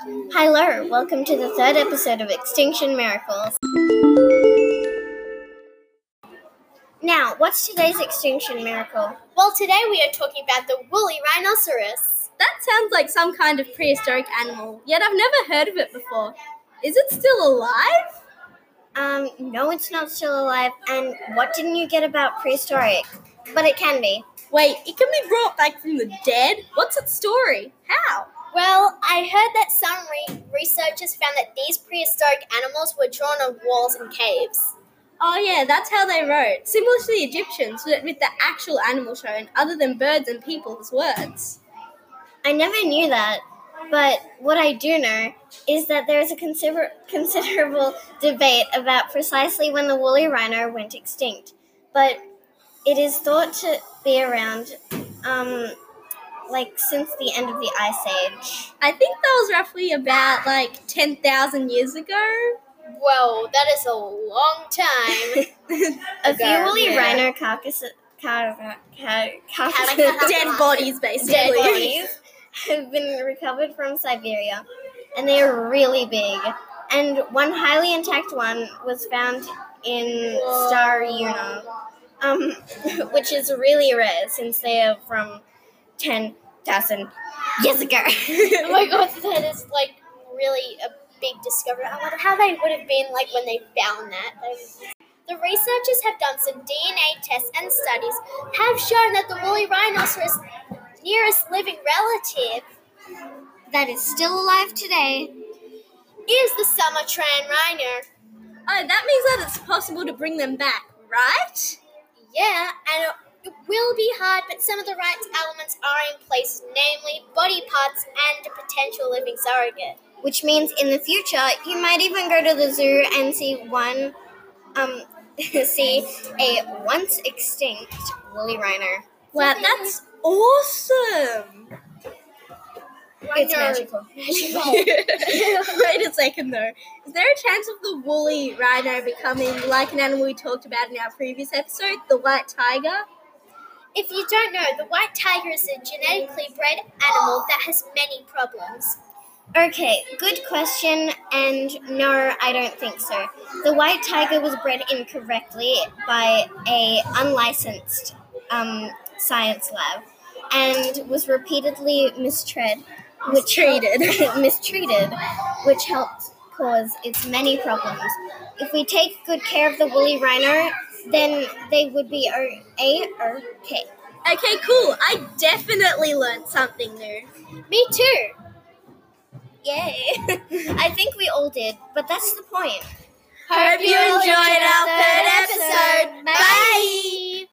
Hello, welcome to the third episode of Extinction Miracles. Now, what's today's extinction miracle? Well, today we are talking about the woolly rhinoceros. That sounds like some kind of prehistoric animal, yet I've never heard of it before. Is it still alive? Um, no, it's not still alive. And what didn't you get about prehistoric? But it can be. Wait, it can be brought back from the dead? What's its story? How? Well, I heard that some re- researchers found that these prehistoric animals were drawn on walls and caves. Oh, yeah, that's how they wrote. Similar to the Egyptians, but with the actual animal shown, other than birds and people as words. I never knew that. But what I do know is that there is a consider- considerable debate about precisely when the woolly rhino went extinct. But it is thought to be around, um, like since the end of the Ice Age. I think that was roughly about like 10,000 years ago. Whoa, that is a long time. A few Ago, woolly yeah. rhino carcasses, car- car- carcasses Dead bodies, basically. dead bodies have been recovered from Siberia, and they are really big. And one highly intact one was found in Starunia, um, which is really rare since they are from ten thousand years ago. oh my god, that is like really a big discovery. I wonder how they would have been like when they found that. The researchers have done some DNA tests and studies have shown that the woolly rhinoceros nearest living relative that is still alive today. is the Sumatran rhino. Oh, that means that it's possible to bring them back, right? Yeah, and it will be hard, but some of the right elements are in place, namely body parts and a potential living surrogate. Which means in the future you might even go to the zoo and see one, um, see a once extinct woolly rhino. Wow, that's awesome. It's Rhino- magical. Wait a second though. Is there a chance of the woolly rhino becoming like an animal we talked about in our previous episode, the white tiger? If you don't know, the white tiger is a genetically bred animal that has many problems. Okay, good question, and no, I don't think so. The white tiger was bred incorrectly by a unlicensed um, science lab and was repeatedly mistreated, which Mistreated. mistreated, which helped cause its many problems. If we take good care of the woolly rhino, then they would be or A or K. Okay, cool. I definitely learned something new. Me too. Yay. I think we all did, but that's the point. Hope, Hope you enjoyed, enjoyed our third episode. episode. Bye. Bye.